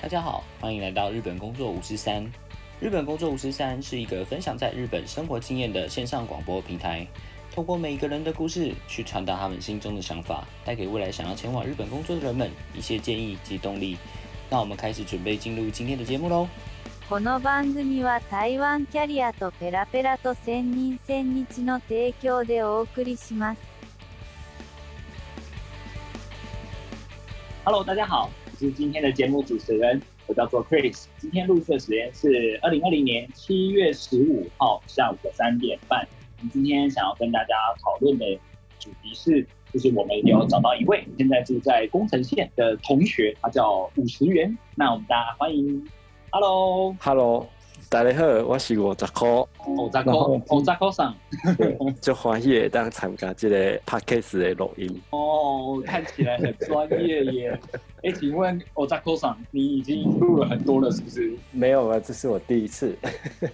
大家好，欢迎来到日本工作五十三。日本工作五十三是一个分享在日本生活经验的线上广播平台，透过每一个人的故事，去传达他们心中的想法，带给未来想要前往日本工作的人们一些建议及动力。那我们开始准备进入今天的节目喽。この番組は台湾キャリアとペラペラと千人千日の提供でお送りします。 Hello，大家好，我 是今天的节目主持人，我叫做 Chris。今天录制的时间是二零二零年七月十五号下午的三点半。我们今天想要跟大家讨论的主题是，就是我们有找到一位现在住在宫城县的同学，他叫五十元。那我们大家欢迎，Hello，Hello，大家好，我是五十块，欧扎科，欧扎科上。就欢喜会当参加这个 podcast 的录音。哦，看起来很专业耶。哎，请问欧扎科上，你已经录了很多了，是不是？没有啊，这是我第一次。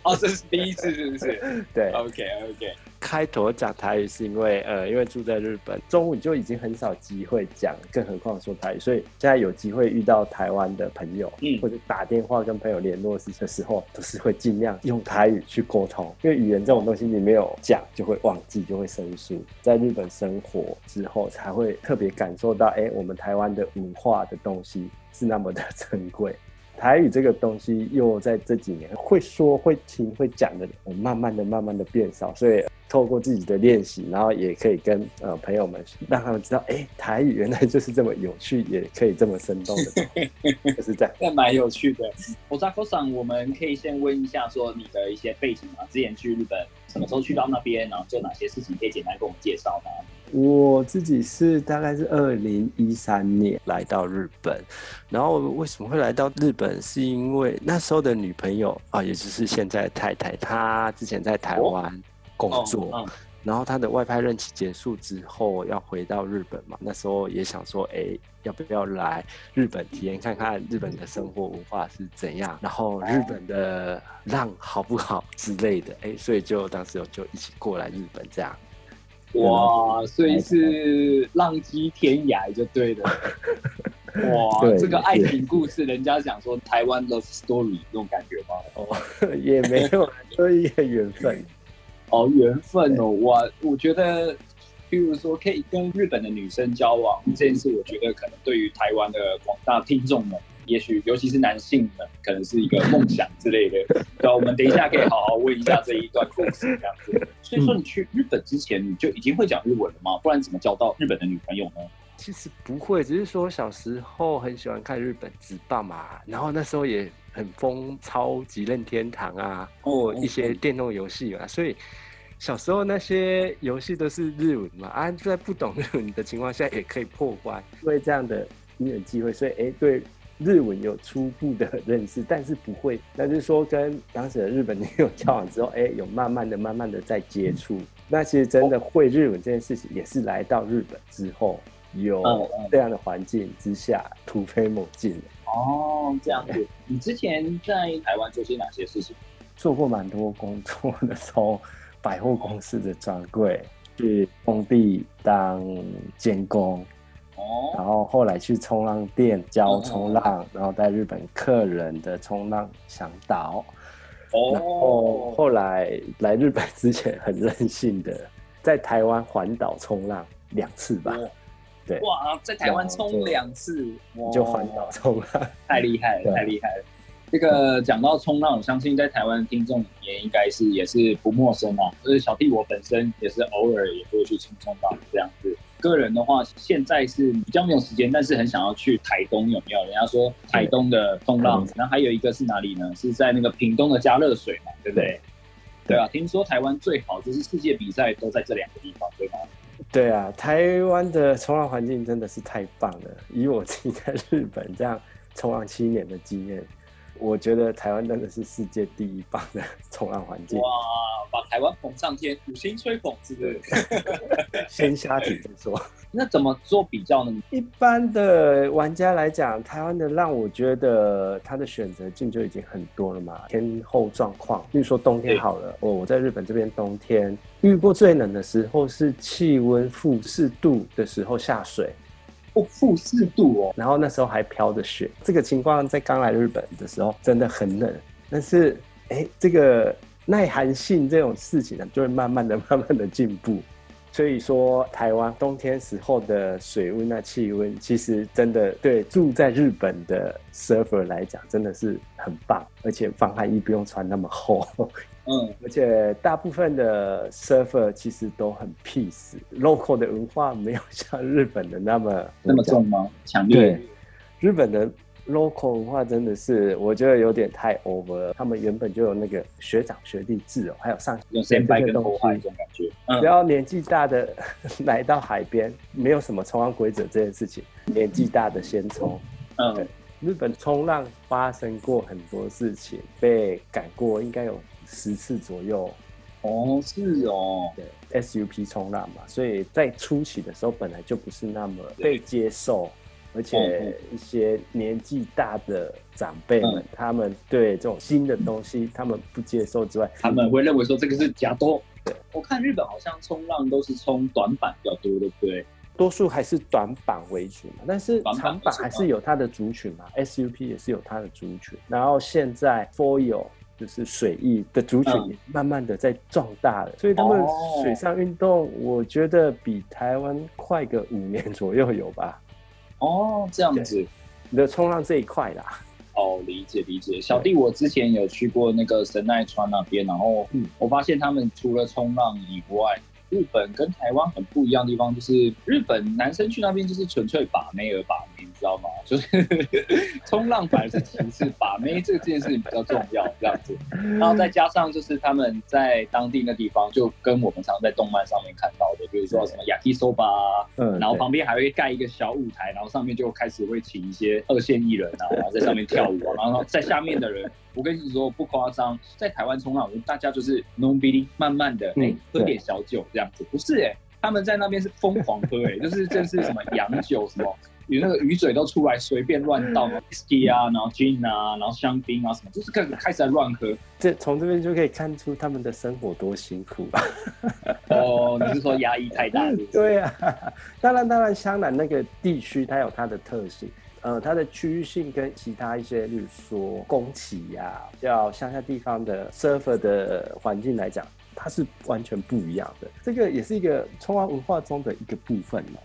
哦，这是第一次，是不是？对，OK OK。开头讲台语是因为呃，因为住在日本，中午就已经很少机会讲，更何况说台语，所以现在有机会遇到台湾的朋友，嗯或者打电话跟朋友联络的时候，都是会尽量用台语去沟通，因为语言这种东西你没有讲就会忘记，就会生疏。在日本生活之后，才会特别感受到，哎、我们台湾的文化的东西是那么的珍贵。台语这个东西，又在这几年会说、会听、会讲的人，慢慢的、慢慢的变少，所以透过自己的练习，然后也可以跟呃朋友们让他们知道，哎、台语原来就是这么有趣，也可以这么生动的东西，就是这样。那蛮有趣的。我扎科上，我们可以先问一下，说你的一些背景啊，之前去日本什么时候去到那边，然后做哪些事情，可以简单跟我们介绍吗？我自己是大概是二零一三年来到日本，然后为什么会来到日本？是因为那时候的女朋友啊，也就是现在的太太，她之前在台湾工作，嗯，然后她的外派任期结束之后要回到日本嘛，那时候也想说，哎，要不要来日本体验看看日本的生活文化是怎样，然后日本的浪好不好之类的，哎，所以就当时就一起过来日本这样。哇，所以是浪迹天涯就对了。哇，这个爱情故事，人家讲说台湾 love story 那种感觉吗？哦，也没有，就是一个缘分。哦，缘分哦，我我觉得，譬如说可以跟日本的女生交往这件事，我觉得可能对于台湾的广大听众们，也许尤其是男性们，可能是一个梦想之类的。对啊，我们等一下可以好好问一下这一段故事，这样子。所以说，你去日本之前，你就已经会讲日文了吗？不然怎么交到日本的女朋友呢？其实不会，只是说小时候很喜欢看日本职棒嘛，然后那时候也很疯超级任天堂啊，或一些电动游戏啊，所以小时候那些游戏都是日文嘛，啊，就在不懂日文的情况下也可以破关，因为这样的因缘机会，所以哎、对日文有初步的认识，但是不会，那就是说跟当时的日本女友交往之后，哎、有慢慢的、慢慢的在接触。那其实真的会日文这件事情，也是来到日本之后，有这样的环境之下突飞猛进的。哦，这样子。你之前在台湾做些哪些事情？做过蛮多工作的，从百货公司的专柜去工地当监工，然哦，后后来去冲浪店教冲浪，然后带日本客人的冲浪向导。然后哦，后来来日本之前很任性的，在台湾环岛冲浪两次吧，哦对，哇，在台湾冲两次，哇就环岛冲浪。太厉害了，太厉害了！这个讲到冲浪，我相信在台湾的听众也应该是也是不陌生啊。就是小弟我本身也是偶尔也会去冲冲浪这样子。个人的话，现在是比较没有时间，但是很想要去台东，有没有？人家说台东的风浪，然后还有一个是哪里呢？是在那个屏东的加热水嘛，对不对？对啊，听说台湾最好就是世界比赛都在这两个地方，对吗？对啊，台湾的冲浪环境真的是太棒了。以我自己在日本这样冲浪七年的经验，我觉得台湾真的是世界第一棒的冲浪环境。哇，把台湾捧上天，五星吹捧，是不是？先下体再说。那怎么做比较呢？一般的玩家来讲，台湾的浪，我觉得它的选择性就已经很多了嘛。天候状况，比如说冬天好了，哦，我在日本这边冬天遇过最冷的时候是气温负四度的时候下水，哦，负四度哦，然后那时候还飘着雪。这个情况在刚来日本的时候真的很冷，但是哎，这个耐寒性这种事情呢，就会慢慢的、慢慢的进步。所以说，台湾冬天时候的水温啊、气温，其实真的对住在日本的 surfer 来讲，真的是很棒，而且防寒衣不用穿那么厚。嗯，而且大部分的 surfer 其实都很 peace，local 的文化没有像日本的那么那么重吗？强烈？对日本的。local 文化真的是，我觉得有点太 over 了。他们原本就有那个学长学弟制哦，还有上有先拜跟后拜这种感觉。只要年纪大的 来到海边，没有什么冲浪规则这件事情，年纪大的先冲。嗯，日本冲浪发生过很多事情，被赶过应该有十次左右。哦，是哦，对，SUP 冲浪嘛，所以在初期的时候本来就不是那么被接受。而且一些年纪大的长辈们，他们对这种新的东西，他们不接受之外，他们会认为说这个是假多。对，我看日本好像冲浪都是冲短板比较多，对不对？多数还是短板为主嘛，但是长板还是有它的族群嘛，SUP 也是有它的族群。然后现在 Foil 就是水翼的族群也慢慢的在壮大了，所以他们水上运动，我觉得比台湾快个五年左右有吧。哦，这样子，你的冲浪这一块啦。哦，理解理解。小弟我之前有去过那个神奈川那边，然后我发现他们除了冲浪以外，日本跟台湾很不一样的地方就是，日本男生去那边就是纯粹把妹而把妹，你知道吗？就是 冲浪反而是其次，把妹这件事情比较重要这样子。然后再加上就是他们在当地那地方，就跟我们常在动漫上面看到的，比如说什么雅基索吧，嗯，然后旁边还会盖一个小舞台，然后上面就开始会请一些二线艺人啊，然后在上面跳舞啊，然后在下面的人。我跟你说不夸张，在台湾冲浪，大家就是 no b 慢慢的哎喝点小酒这样子，不是哎，他们在那边是疯狂喝哎，就是这是什么洋酒什么，有那个鱼嘴都出来随便乱倒，whisky 啊，然后 gin 啊，然后香槟啊什么，就是开始开始在乱喝。这从这边就可以看出他们的生活多辛苦啊。哦，你是说压抑太大？对啊，当然当然，香南那个地区它有它的特性。呃，它的区域性跟其他一些，例如说宫崎呀，叫乡下地方的 surfer 的环境来讲，它是完全不一样的。这个也是一个冲浪文化中的一个部分嘛。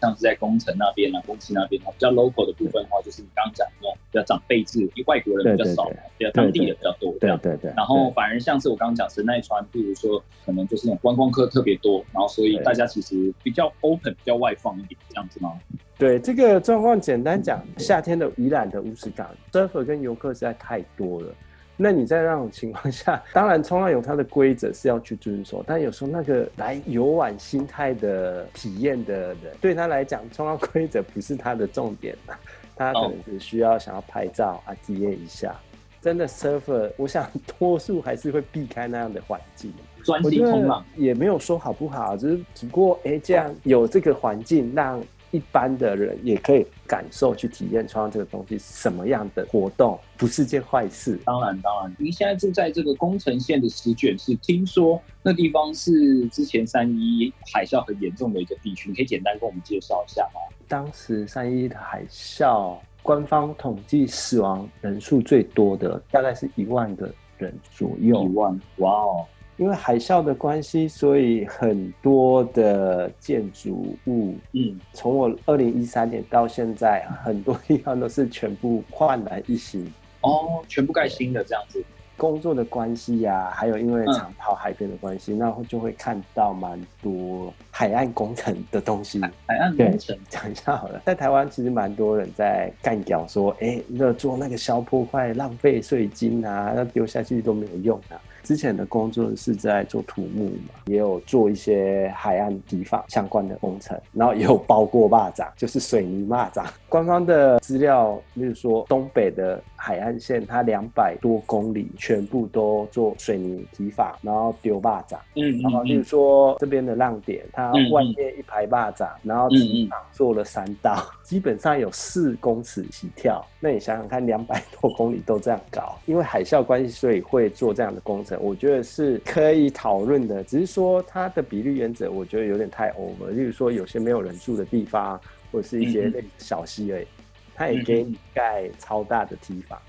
像是在工程那边啊，公司那边比较 local 的部分的话，就是你刚刚讲那种比较长辈制，因为外国人比较少，比较当地的比较多。对对对。然后反而像是我刚刚讲神奈川，比如说可能就是那种观光客特别多，然后所以大家其实比较 open，比较外放一点，这样子吗？对这个状况，简单讲，夏天的宜兰的乌石港，surfer 跟游客实在太多了。那你在那种情况下，当然冲浪有它的规则是要去遵守，但有时候那个来游玩心态的体验的人，对他来讲，冲浪规则不是他的重点 他可能只需要想要拍照啊，体验一下。真的 surfer，我想多数还是会避开那样的环境。专心冲浪也没有说好不好，只是只不过哎，这样有这个环境让。一般的人也可以感受去体验穿上这个东西什么样的活动，不是件坏事。当然，当然，您现在住在这个宫城县的石卷市，听说那地方是之前三一海啸很严重的一个地区，你可以简单跟我们介绍一下吗？当时三一的海啸，官方统计死亡人数最多的大概是一万个人左右。一万，哇哦！因为海啸的关系，所以很多的建筑物，嗯，从我二零一三年到现在，很多地方都是全部焕然一新哦，全部盖新的这样子。工作的关系呀，还有因为常跑海边的关系，那就会看到蛮多海岸工程的东西。海岸工程讲一下好了，在台湾其实蛮多人在干掉说，哎，那做那个消破坏，浪费税金啊，那丢下去都没有用啊。之前的工作是在做土木嘛，也有做一些海岸堤防相关的工程，然后也有包过蚂蚱，就是水泥蚂蚱。官方的资料，例如说东北的海岸线，它两百多公里全部都做水泥堤防，然后丢蚂蚱。嗯，然后例如说这边的浪点，它外面一排蚂蚱，然后堤防做了三道，基本上有四公尺起跳。那你想想看，两百多公里都这样搞，因为海啸关系，所以会做这样的工程。我觉得是可以讨论的，只是说它的比例原则，我觉得有点太 over。例如说，有些没有人住的地方，或者是一些小溪而已，它也给你盖超大的堤防。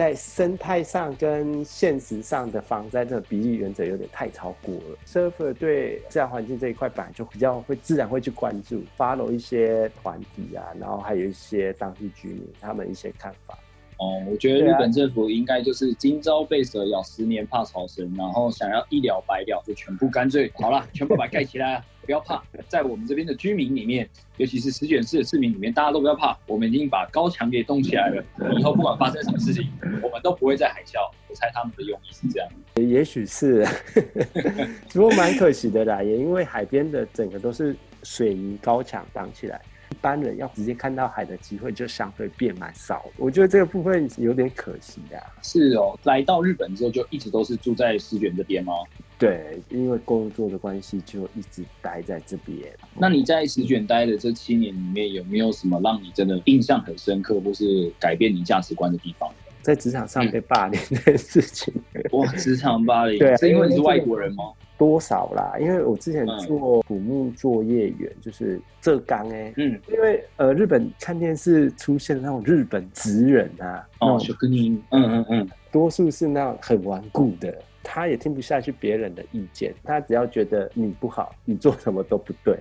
在生态上跟现实上的防灾这个比例原则有点太超过了。surfer 对自然环境这一块本来就比较会自然会去关注，follow 一些团体啊，然后还有一些当地居民他们一些看法。哦，我觉得日本政府应该就是今朝被蛇咬，十年怕草绳，然后想要一了百了，就全部干脆好了，全部把它盖起来，不要怕。在我们这边的居民里面，尤其是石卷市的市民里面，大家都不要怕，我们已经把高墙给动起来了。以后不管发生什么事情，我们都不会再海啸。我猜他们的用意是这样。也许是，不过蛮可惜的啦，也因为海边的整个都是水泥高墙挡起来，一般人要直接看到海的机会就相对变蛮少。我觉得这个部分有点可惜啊。是哦，来到日本之后就一直都是住在石卷这边吗？对，因为工作的关系，就一直待在这边。那你在石卷待的这七年里面，有没有什么让你真的印象很深刻，或是改变你价值观的地方？在职场上被霸凌的事情，哇，职场霸凌，对啊是因为你是外国人吗？多少啦？因为我之前做土木作业员，就是浙江哎，嗯，因为呃日本看电视出现那种日本职人啊，哦，小跟你，嗯嗯嗯，多数是那种很顽固的，他也听不下去别人的意见，他只要觉得你不好，你做什么都不对，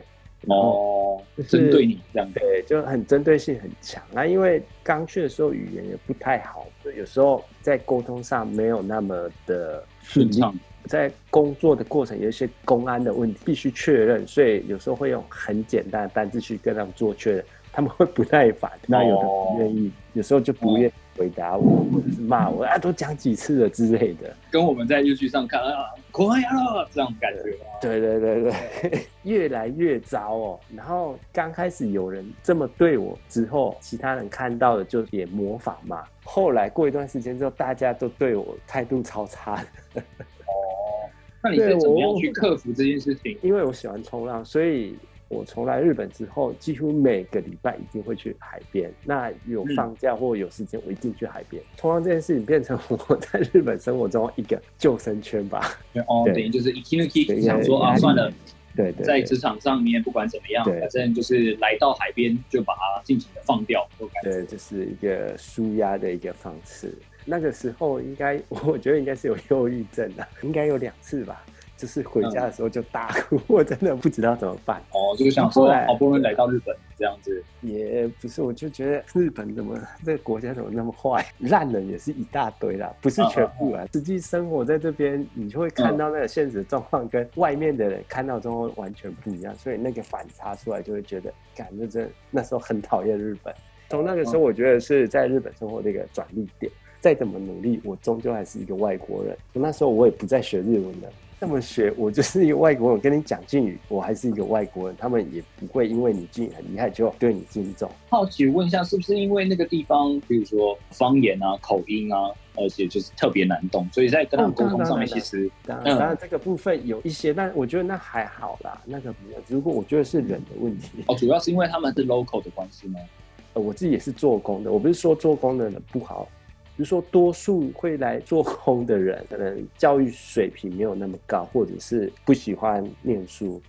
哦，就是针对你这样，对，就很针对性很强。那因为刚去的时候语言也不太好，有时候在沟通上没有那么的。顺畅，在工作的过程有一些公安的问题必须确认，所以有时候会用很简单的单字去跟他们做确认，他们会不耐烦，那有的不愿意，有时候就不愿意回答我，或者是骂我啊，都讲几次了之类的。跟我们在日剧上看啊，快呀了这样感觉啊，对对对对，越来越糟哦。然后刚开始有人这么对我之后，其他人看到了就也模仿嘛。后来过一段时间之后，大家都对我态度超差的。哦，那你是怎么样去克服这件事情？因为我喜欢冲浪，所以我从来日本之后，几乎每个礼拜一定会去海边。那有放假或有时间，我一定去海边。冲浪这件事情变成我 在日本生活中一个救生圈吧。哦，等于就是一 k i n k 对想说啊，算了，对对对在职场上面不管怎么样，反正就是来到海边就把它尽情的放掉。对，这是一个舒压的一个方式。那个时候应该，我觉得应该是有忧郁症的，应该有两次吧。就是回家的时候就大哭，我真的不知道怎么办。哦，就是想说好不容易来到日本这样子，也不是，我就觉得日本怎么这个国家怎么那么坏，烂人也是一大堆啦，不是全部啊。实际生活在这边，你就会看到那个现实状况跟外面的人看到之后完全不一样，所以那个反差出来就会觉得，感觉真的那时候很讨厌日本。从那个时候，我觉得是在日本生活的一个转捩点。再怎么努力，我终究还是一个外国人。那时候我也不再学日文了。那么学，我就是一个外国人，跟你讲敬语，我还是一个外国人，他们也不会因为你敬语很厉害就对你敬重。好奇问一下，是不是因为那个地方，比如说方言啊、口音啊，而且就是特别难懂，所以在跟他们沟通上面，其实当然，当然这个部分有一些，但我觉得那还好啦。那个如果我觉得是人的问题，哦，主要是因为他们是 local 的关系吗？呃，我自己也是做工的，我不是说做工的人不好。比如说，多数会来做工的人，可能教育水平没有那么高，或者是不喜欢念书。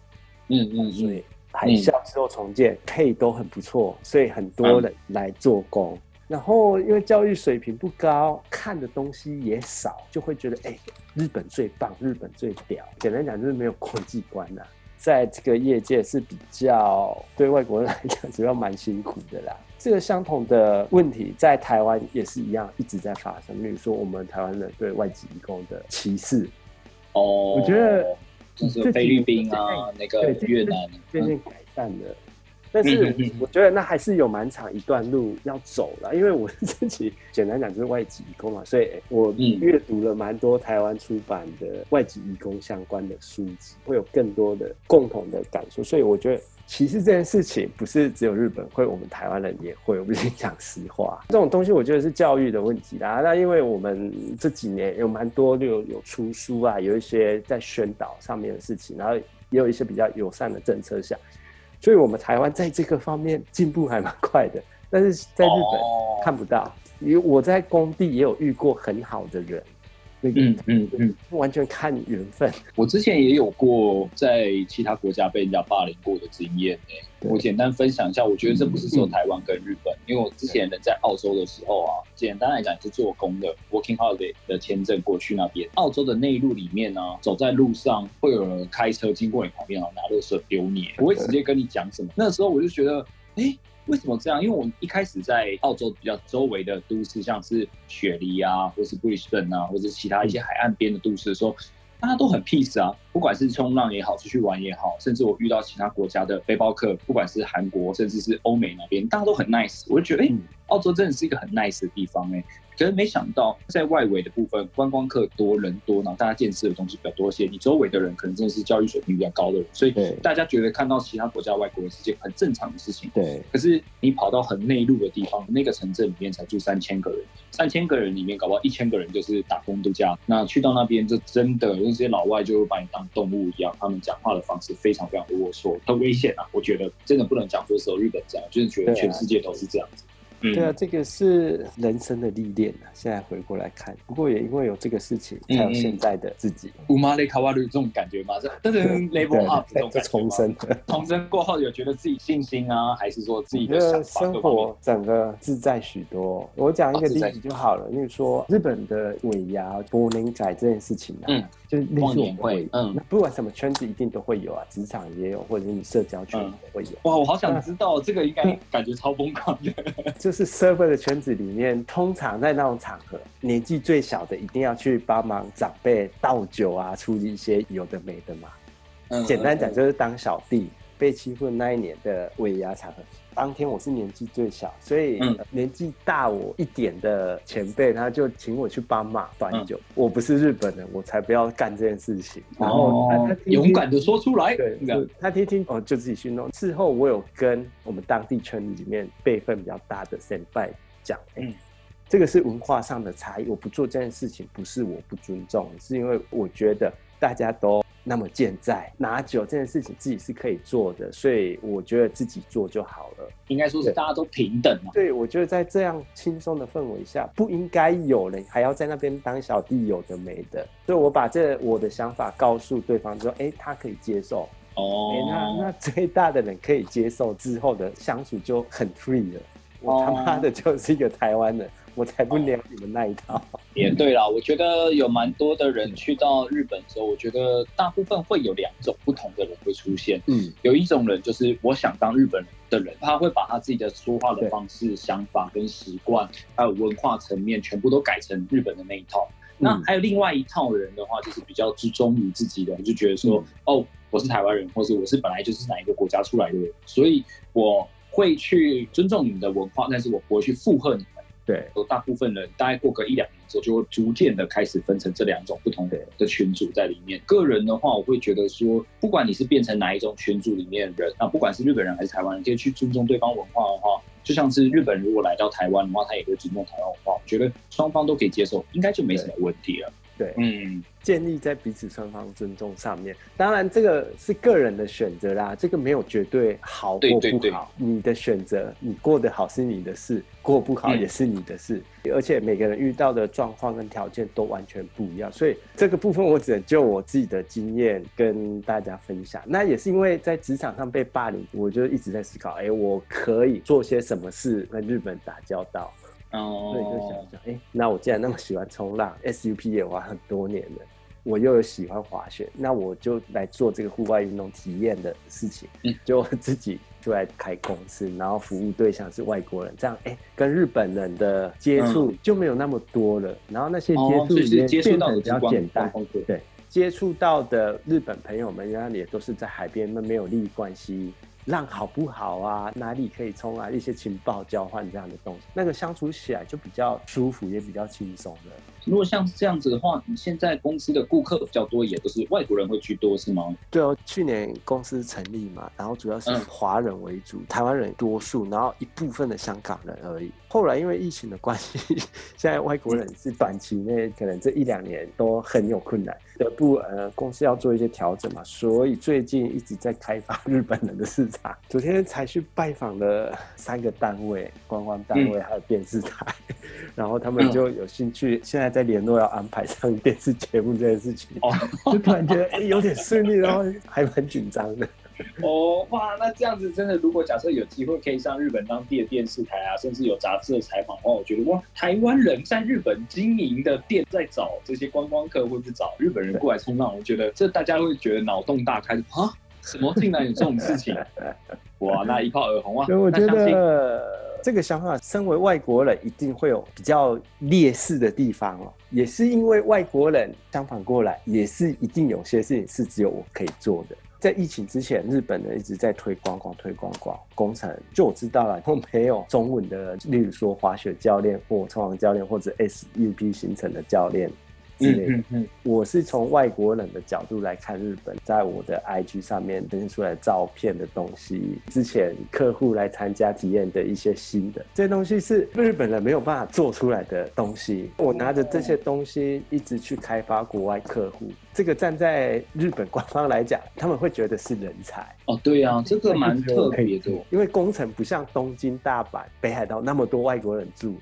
嗯嗯所以海啸之后重建配都很不错，所以很多人来做工。然后因为教育水平不高，看的东西也少，就会觉得哎、日本最棒，日本最屌。简单讲就是没有国际观呐、在这个业界是比较对外国人来讲，主要蛮辛苦的啦。这个相同的问题在台湾也是一样，一直在发生。例如说，我们台湾人对外籍移工的歧视，哦，我觉得就是菲律宾啊，那个对越南，渐渐改善了。但是我觉得那还是有蛮长一段路要走了，因为我自己简单讲就是外籍移工嘛，所以我阅读了蛮多台湾出版的外籍移工相关的书籍，会有更多的共同的感受。所以我觉得歧视这件事情不是只有日本会，我们台湾人也会。我们先讲实话，这种东西我觉得是教育的问题啦。那因为我们这几年有蛮多有有出书啊，有一些在宣导上面的事情，然后也有一些比较友善的政策下。所以，我们台湾在这个方面进步还蛮快的，但是在日本看不到。因为我在工地也有遇过很好的人，那个嗯嗯嗯，完全看缘分。我之前也有过在其他国家被人家霸凌过的经验诶、对。我简单分享一下，我觉得这不是只有台湾跟日本，因为我之前人在澳洲的时候啊，简单来讲是做工的 working holiday 的签证过去那边，澳洲的内陆里面呢、走在路上会有人开车经过你旁边啊，拿垃圾丢你，不会直接跟你讲什么。那时候我就觉得，哎、为什么这样？因为我一开始在澳洲比较周围的都市，像是雪梨啊，或是布里斯本啊，或者其他一些海岸边的都市的时候，大家都很 peace 啊，不管是冲浪也好，出去玩也好，甚至我遇到其他国家的背包客，不管是韩国，甚至是欧美那边，大家都很 nice。我就觉得，哎、嗯澳洲真的是一个很 nice 的地方哎、可是没想到在外围的部分，观光客多人多，然后大家见识的东西比较多些，你周围的人可能真的是教育水平比较高的人，所以大家觉得看到其他国家外国人是件很正常的事情。对，可是你跑到很内陆的地方，那个城镇里面才住三千个人，三千个人里面搞不好一千个人就是打工度假。那去到那边，就真的那些老外就会把你当动物一样，他们讲话的方式非常非常的龌龊，很危险啊！我觉得真的不能讲说只有日本这样，就是觉得全世界都是这样子。嗯对啊，这个是人生的历练啊。现在回过来看，不过也因为有这个事情，嗯才有现在的自己。乌马雷卡瓦鲁这种感觉吗？这这是 level up 这种重生。重生过后有觉得自己信心啊，还是说自己的生活整个自在许多。我讲一个例子就好了，例如说日本的尾牙、柏林仔这件事情啊，嗯，就是类似我们会，嗯那不管什么圈子一定都会有啊，职场也有，或者是你社交圈嗯也会有。哇，我好想知道这个应该感觉超疯狂的。就是 server 的圈子里面，通常在那种场合，年纪最小的一定要去帮忙长辈倒酒啊，处理一些有的没的嘛。嗯简单讲就是当小弟被欺负那一年的尾牙场合，当天我是年纪最小，所以、嗯呃年纪大我一点的前辈他就请我去帮忙端酒。嗯我不是日本人，我才不要干这件事情。然后他他勇敢的说出来，对，他听听哦，就自己去弄。事后我有跟我们当地圈里面辈分比较大的先辈讲，哎、嗯这个是文化上的差异。我不做这件事情，不是我不尊重，是因为我觉得大家都那么健在，拿酒这件事情自己是可以做的，所以我觉得自己做就好了。应该说是大家都平等嘛。对，我觉得在这样轻松的氛围下，不应该有人还要在那边当小弟，有的没的。所以我把这我的想法告诉对方之后，哎，他可以接受。哦哎、那那最大的人可以接受之后的相处就很 free 了。我他妈的就是一个台湾人，我才不聊你们那一套。也对啦，我觉得有蛮多的人去到日本之后，我觉得大部分会有两种不同的人会出现。嗯，有一种人就是我想当日本人的人，他会把他自己的说话的方式、想法跟习惯，还有文化层面，全部都改成日本的那一套。那嗯还有另外一套人的话，就是比较注重于自己的，就觉得说，嗯哦，我是台湾人，或是我是本来就是哪一个国家出来的人，所以我会去尊重你们的文化，但是我不会去附和你们。对，有大部分人大概过个一两年之后，就会逐渐的开始分成这两种不同的的群组在里面。个人的话，我会觉得说，不管你是变成哪一种群组里面的人，啊，不管是日本人还是台湾人，可以去尊重对方文化的话，就像是日本如果来到台湾的话，他也会尊重台湾文化，我觉得双方都可以接受，应该就没什么问题了。对嗯，建立在彼此双方尊重上面。当然，这个是个人的选择啦，这个没有绝对好或对对对不好。你的选择，你过得好是你的事，过不好嗯也是你的事。而且每个人遇到的状况跟条件都完全不一样，所以这个部分我只能就我自己的经验跟大家分享。那也是因为在职场上被霸凌，我就一直在思考，哎、我可以做些什么事跟日本打交道。哦所以就想想，哎、那我既然那么喜欢冲浪，SUP 也玩很多年了，我又有喜欢滑雪，那我就来做这个户外运动体验的事情。嗯就自己就来开公司，然后服务对象是外国人，这样哎、跟日本人的接触就没有那么多了。然后那些接触也是接触变得比较简单。对，接触到的日本朋友们，原来也都是在海边，那没有利益关系，浪好不好啊，哪里可以冲啊，一些情报交换这样的东西，那个相处起来就比较舒服，也比较轻松的。如果像这样子的话，你现在公司的顾客比较多，也都是外国人会居多，是吗？对哦，去年公司成立嘛，然后主要是嗯华人为主，台湾人多数，然后一部分的香港人而已。后来因为疫情的关系，现在外国人是短期内可能这一两年都很有困难，得不呃公司要做一些调整嘛，所以最近一直在开发 日本人的市场。昨天才去拜访了三个单位，观光单位还有电视台，然后他们就有兴趣，现在在联络要安排上电视节目这件事情，就突然觉得哎有点顺利，然后还蛮紧张的。哦，哇，那这样子真的，如果假设有机会可以上日本当地的电视台啊，甚至有杂志的采访的话，我觉得哇，台湾人在日本经营的店在找这些观光客，或是找日本人过来冲浪，我觉得这大家会觉得脑洞大开啊，什么竟然有这种事情？哇，那一炮而红啊！所以我觉得这个想法，身为外国人一定会有比较劣势的地方哦，也是因为外国人相反过来，也是一定有些事情是只有我可以做的。在疫情之前，日本人一直在推广广推广广工程，就我知道了，都没有中文的，例如说滑雪教练或冲浪教练或者 SUP 行程的教练。嗯嗯，我是从外国人的角度来看日本，在我的 IG 上面登出来照片的东西，之前客户来参加体验的一些新的，这些东西是日本人没有办法做出来的东西。我拿着这些东西一直去开发国外客户，这个站在日本官方来讲，他们会觉得是人才。哦，对啊，这个蛮特别的，因为工程不像东京、大阪、北海道那么多外国人住。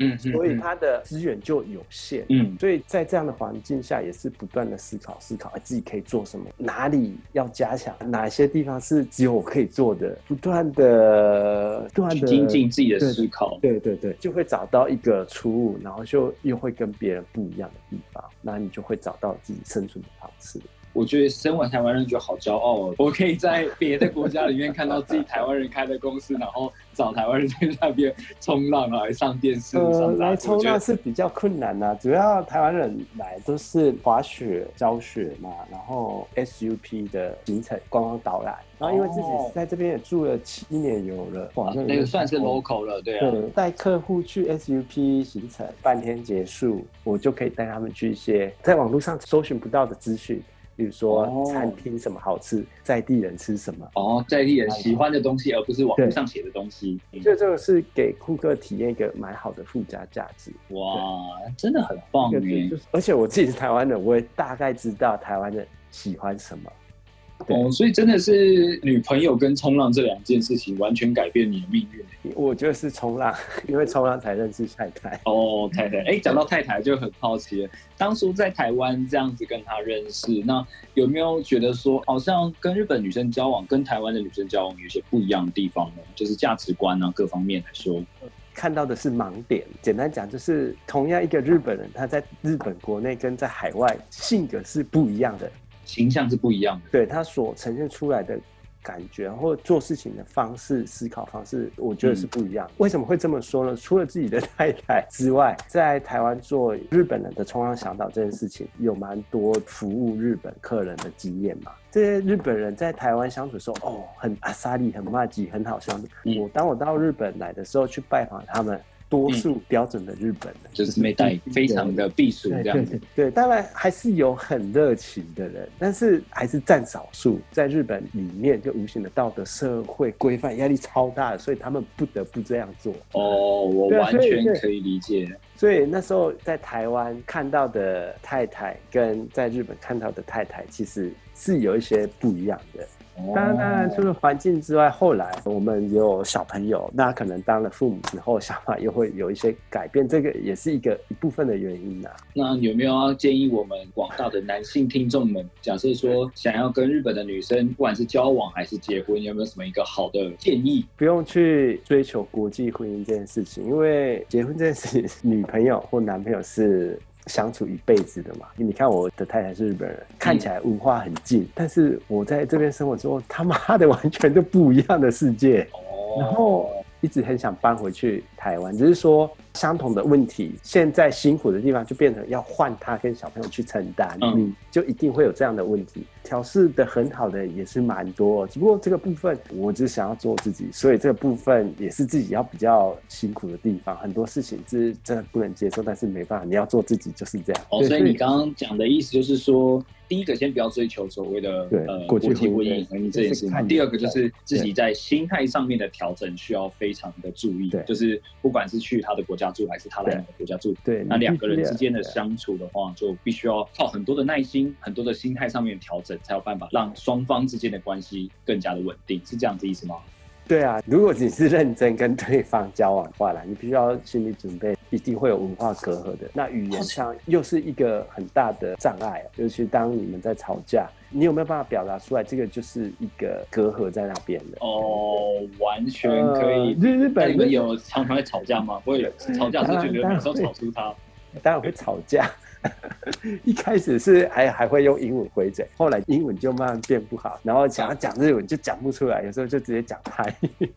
嗯，所以它的资源就有限，嗯，所以在这样的环境下，也是不断的思考思考，自己可以做什么，哪里要加强，哪些地方是只有我可以做的，不断的不断的精进自己的思考，对对对，就会找到一个出路，然后就又会跟别人不一样的地方，那你就会找到自己生存的方式。我觉得身为台湾人就好骄傲哦！我可以在别的国家里面看到自己台湾人开的公司，然后找台湾人在那边冲浪来上电视。呃，来冲浪是比较困难的，主要台湾人来都是滑雪教学嘛，然后 SUP 的行程观光导览，然后因为自己在这边也住了七年有了，哇，那个算是 local 了，对啊。带客户去 SUP 行程半天结束，我就可以带他们去一些在网络上搜寻不到的资讯。比如说餐厅什么好吃，在地人吃什么哦，在地人喜欢的东西，而不是网络上写的东西。所以这个是给顾客体验一个蛮好的附加价值。哇，真的很棒耶！而且我自己是台湾人，我也大概知道台湾人喜欢什么。哦，所以真的是女朋友跟冲浪这两件事情完全改变你的命运。我觉得是冲浪，因为冲浪才认识太太。哦，太太，哎，讲到太太就很好奇，当初在台湾这样子跟她认识，那有没有觉得说，好像跟日本女生交往，跟台湾的女生交往有些不一样的地方呢？就是价值观啊，各方面来说，看到的是盲点。简单讲，就是同样一个日本人，他在日本国内跟在海外性格是不一样的。形象是不一样的，对他所呈现出来的感觉，或做事情的方式、思考方式，我觉得是不一样。为什么会这么说呢？除了自己的太太之外，在台湾做日本人的冲浪小岛这件事情，有蛮多服务日本客人的经验嘛。这些日本人在台湾相处的时候，哦，很阿萨利，很骂吉，很好相处。我当我到日本来的时候，去拜访他们。多数标准的日本人，就是没带，非常的避暑这样子。对，当然还是有很热情的人，但是还是占少数。在日本里面，就无形的道德社会规范压力超大的，所以他们不得不这样做。哦，我完全可以理解。所以那时候在台湾看到的太太，跟在日本看到的太太，其实是有一些不一样的。当然，当然，除了环境之外，后来我们有小朋友，那可能当了父母之后，想法又会有一些改变，这个也是一个一部分的原因呐。那有没有要建议我们广大的男性听众们，假设说想要跟日本的女生，不管是交往还是结婚，有没有什么一个好的建议？不用去追求国际婚姻这件事情，因为结婚这件事情，女朋友或男朋友是。相处一辈子的嘛？你看我的太太是日本人，看起来文化很近，但是我在这边生活之后，他妈的完全就不一样的世界。然后。一直很想搬回去台湾，只是说相同的问题，现在辛苦的地方就变成要换他跟小朋友去承担，嗯，就一定会有这样的问题。调试的很好的也是蛮多，只不过这个部分我只想要做自己，所以这个部分也是自己要比较辛苦的地方。很多事情是真的不能接受，但是没办法，你要做自己就是这样。哦，所以你刚刚讲的意思就是说。第一个先不要追求所谓的对呃国际际婚婚姻这件事情，就是看第二个就是自己在心态上面的调整需要非常的注意对，就是不管是去他的国家住还是他来你的国家住，对，那两个人之间的相处的话，就必须要靠很多的耐心、很多的心态上面调整，才有办法让双方之间的关系更加的稳定，是这样子意思吗？对啊，如果你是认真跟对方交往的话啦，你必须要心理准备，一定会有文化隔阂的。那语言上又是一个很大的障碍，尤其当你们在吵架，你有没有办法表达出来？这个就是一个隔阂在那边的。哦，完全可以。呃日日本你们有常常会吵架吗？会 吵架是觉得当然每次都吵出他。当然会吵架。一开始是还还会用英文回嘴，后来英文就慢慢变不好，然后想要讲日文就讲不出来，有时候就直接讲台语。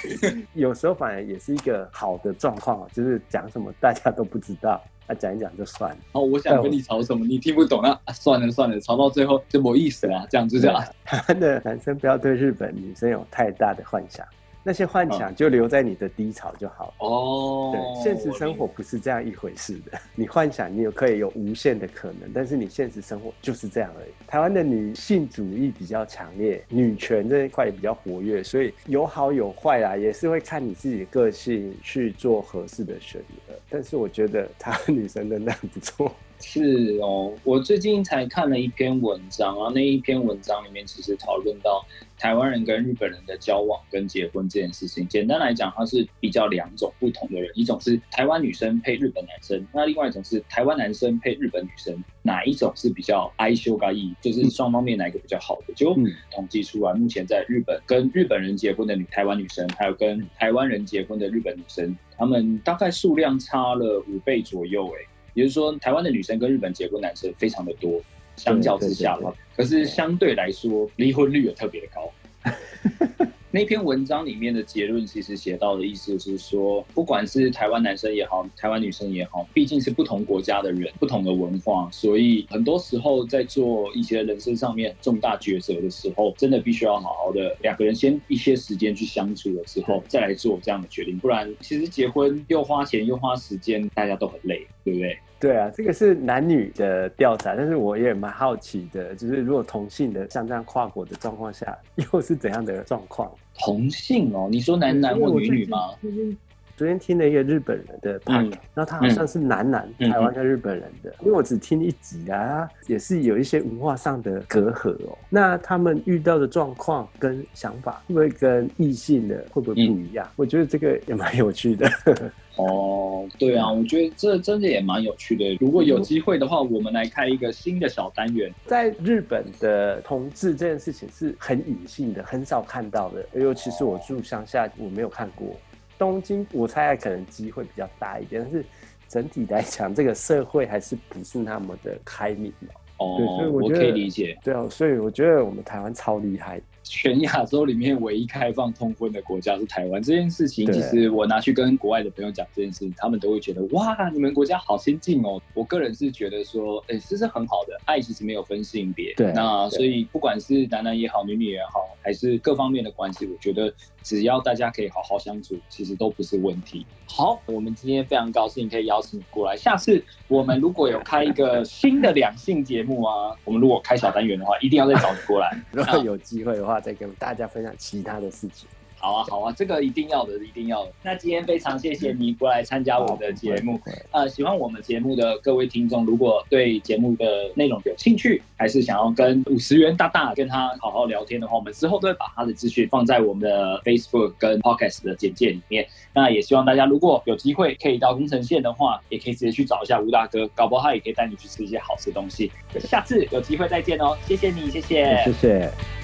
有时候反而也是一个好的状况啊，就是讲什么大家都不知道，那、讲一讲就算了。哦，我想跟你吵什么，你听不懂那、啊、算了算了，吵到最后就没意思了，这样就这样。台湾的男生不要对日本女生有太大的幻想，那些幻想就留在你的低潮就好了。哦，对，现实生活不是这样一回事的。你幻想你有可以有无限的可能，但是你现实生活就是这样而已。台湾的女性主义比较强烈，女权这一块也比较活跃，所以有好有坏啦，也是会看你自己的个性去做合适的选择。但是我觉得台湾女生真的很不错。是哦，我最近才看了一篇文章啊，那一篇文章里面其实讨论到台湾人跟日本人的交往跟结婚这件事情。简单来讲，它是比较两种不同的人，一种是台湾女生配日本男生，那另外一种是台湾男生配日本女生，哪一种是比较哀羞嘎意，就是双方面哪一个比较好的？就统计出来，目前在日本跟日本人结婚的女台湾女生，还有跟台湾人结婚的日本女生，他们大概数量差了五倍左右、欸，也就是说，台湾的女生跟日本结婚男生非常的多，相较之下的话，可是相对来说，离婚率也特别的高。那篇文章里面的结论其实写到的意思就是说，不管是台湾男生也好，台湾女生也好，毕竟是不同国家的人，不同的文化，所以很多时候在做一些人生上面重大抉择的时候，真的必须要好好的两个人先一些时间去相处了之后，再来做这样的决定，不然其实结婚又花钱又花时间，大家都很累，对不对？对啊，这个是男女的调查，但是我也蛮好奇的，就是如果同性的像这样跨国的状况下，又是怎样的状况？同性哦，你说男男或女女吗？最近昨天听了一个日本人的 p o 嗯 d 然后他好像是男男，嗯台湾跟日本人的，因为我只听一集啊，也是有一些文化上的隔阂哦。那他们遇到的状况跟想法，会不会跟异性的会不会不一样？我觉得这个也蛮有趣的。哦，对啊，我觉得这真的也蛮有趣的。如果有机会的话，我们来开一个新的小单元。在日本的同志这件事情是很隐性的，很少看到的。尤其是我住乡下，我没有看过。东京，我猜可能机会比较大一点，但是整体来讲，这个社会还是不是那么的开明哦。对所以哦，我得以理解。对啊，所以我觉得我们台湾超厉害。全亚洲里面唯一开放通婚的国家是台湾，这件事情其实我拿去跟国外的朋友讲这件事情，他们都会觉得哇，你们国家好先进哦。我个人是觉得说，哎、这是很好的，爱其实没有分性别，对对那所以不管是男男也好，女女也好，还是各方面的关系，我觉得只要大家可以好好相处，其实都不是问题。好，我们今天非常高兴可以邀请你过来，下次我们如果有开一个新的两性节目啊，我们如果开小单元的话，一定要再找你过来。如果有机会的话，再跟大家分享其他的事情。好啊，好啊，这个一定要的，一定要的。那今天非常谢谢你过来参加我的节目。呃，喜欢我们节目的各位听众，如果对节目的内容有兴趣，还是想要跟五十元大大跟他好好聊天的话，我们之后都会把他的资讯放在我们的 Facebook 跟 Podcast 的简介里面。那也希望大家如果有机会可以到宫城县的话，也可以直接去找一下吴大哥，搞不好他也可以带你去吃一些好吃的东西。下次有机会再见哦，谢谢你，谢谢谢谢。